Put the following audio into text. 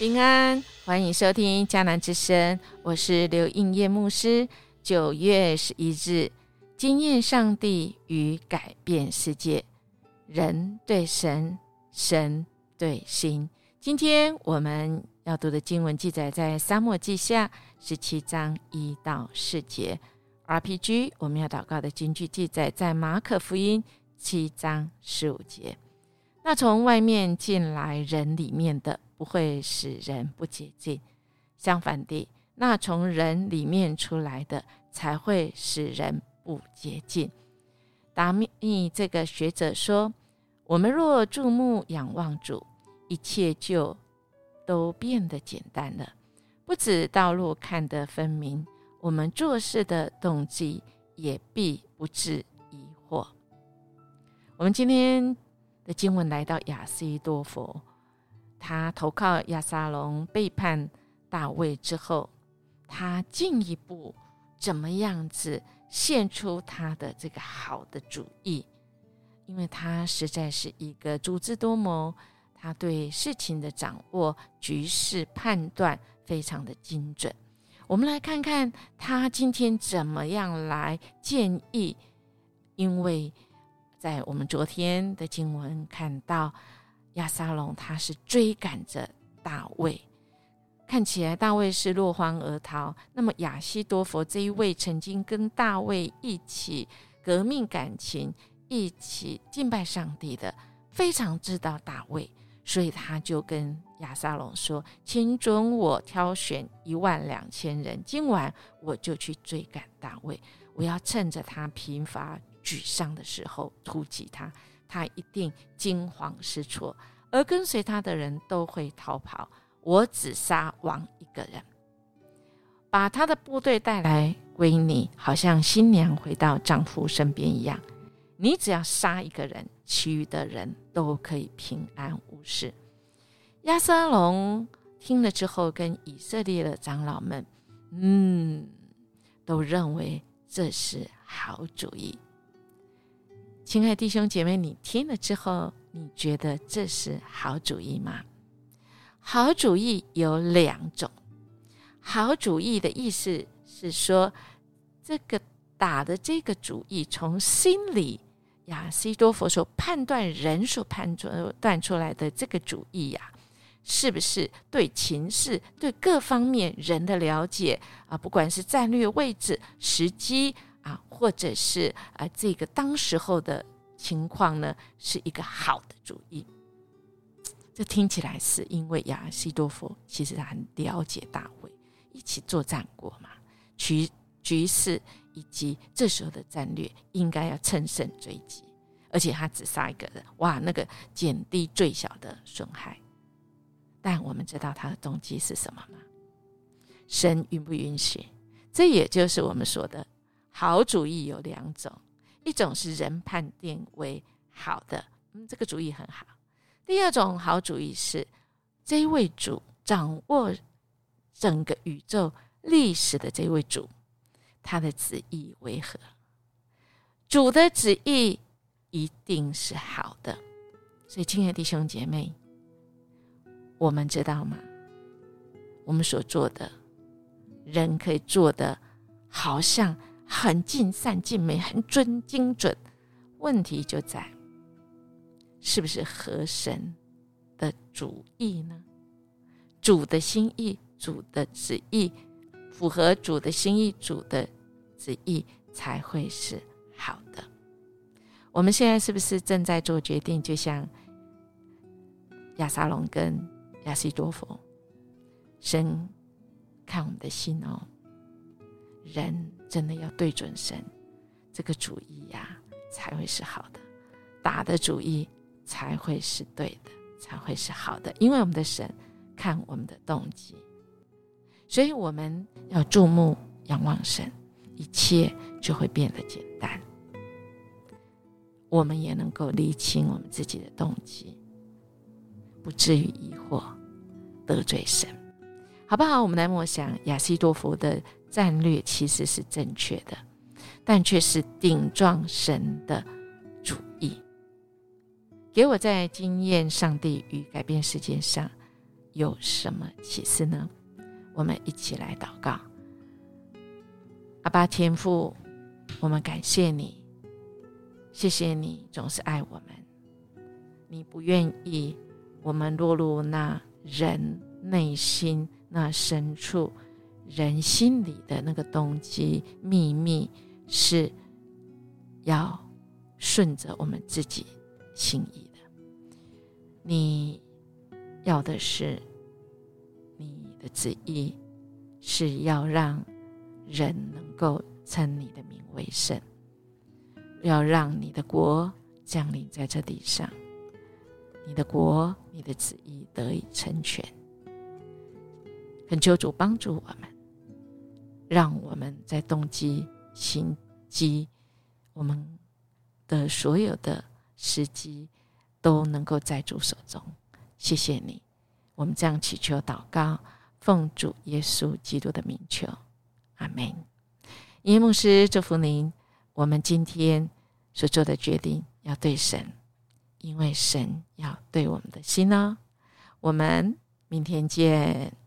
平安，欢迎收听迦南之声，我是刘应叶牧师。九月十一日，经验上帝与改变世界，人对神，神对心。今天我们要读的经文记载在沙漠记下十七章一到四节。RPG 我们要祷告的经句记载在马可福音七章十五节。那从外面进来人里面的。不会使人不洁净，相反地，那从人里面出来的才会使人不洁净。达密这个学者说：“我们若注目仰望主，一切就都变得简单了。不止道路看得分明，我们做事的动机也必不致疑惑。”我们今天的经文来到亚西多佛。他投靠亚撒龙，背叛大卫之后，他进一步怎么样子献出他的这个好的主意？因为他实在是一个足智多谋，他对事情的掌握、局势判断非常的精准。我们来看看他今天怎么样来建议，因为在我们昨天的经文看到。亚撒龙他是追赶着大卫，看起来大卫是落荒而逃。那么亚西多佛这一位曾经跟大卫一起革命感情、一起敬拜上帝的，非常知道大卫，所以他就跟亚撒龙说：“请准我挑选一万两千人，今晚我就去追赶大卫。我要趁着他疲乏沮丧的时候突击他。”他一定惊慌失措，而跟随他的人都会逃跑。我只杀王一个人，把他的部队带来归你，好像新娘回到丈夫身边一样。你只要杀一个人，其余的人都可以平安无事。亚撒龙听了之后，跟以色列的长老们，嗯，都认为这是好主意。亲爱弟兄姐妹，你听了之后，你觉得这是好主意吗？好主意有两种。好主意的意思是说，这个打的这个主意，从心里亚西多佛所判断人所判断出来的这个主意呀，是不是对情势、对各方面人的了解啊？不管是战略位置、时机。或者是啊，这个当时候的情况呢，是一个好的主意。这听起来是因为亚西多夫其实他很了解大卫，一起作战过嘛，局局势以及这时候的战略应该要乘胜追击，而且他只杀一个人，哇，那个减低最小的损害。但我们知道他的动机是什么吗？神允不允许？这也就是我们说的。好主意有两种，一种是人判定为好的，嗯，这个主意很好；第二种好主意是这位主掌握整个宇宙历史的这位主，他的旨意为何？主的旨意一定是好的。所以，亲爱的弟兄姐妹，我们知道吗？我们所做的，人可以做的，好像。很尽善尽美，很准精准。问题就在，是不是合神的主意呢？主的心意，主的旨意，符合主的心意，主的旨意才会是好的。我们现在是不是正在做决定？就像亚沙龙跟亚西多佛，神看我们的心哦。人真的要对准神，这个主意呀，才会是好的；打的主意才会是对的，才会是好的。因为我们的神看我们的动机，所以我们要注目仰望神，一切就会变得简单。我们也能够理清我们自己的动机，不至于疑惑得罪神，好不好？我们来默想亚西多夫的。战略其实是正确的，但却是顶撞神的主意。给我在经验上帝与改变世界上有什么启示呢？我们一起来祷告。阿爸天父，我们感谢你，谢谢你总是爱我们，你不愿意我们落入那人内心那深处人心里的那个动机秘密，是要顺着我们自己心意的。你要的是你的旨意，是要让。人能够称你的名为圣，要让你的国降临在这地上，你的国、你的旨意得以成全。恳求主帮助我们，让我们在动机、行机、我们的所有的时机都能够在主手中。谢谢你，我们这样祈求祷告，奉主耶稣基督的名求。阿门。耶牧师祝福您。我们今天所做的决定要对神，因为神要对我们的心呢。我们明天见。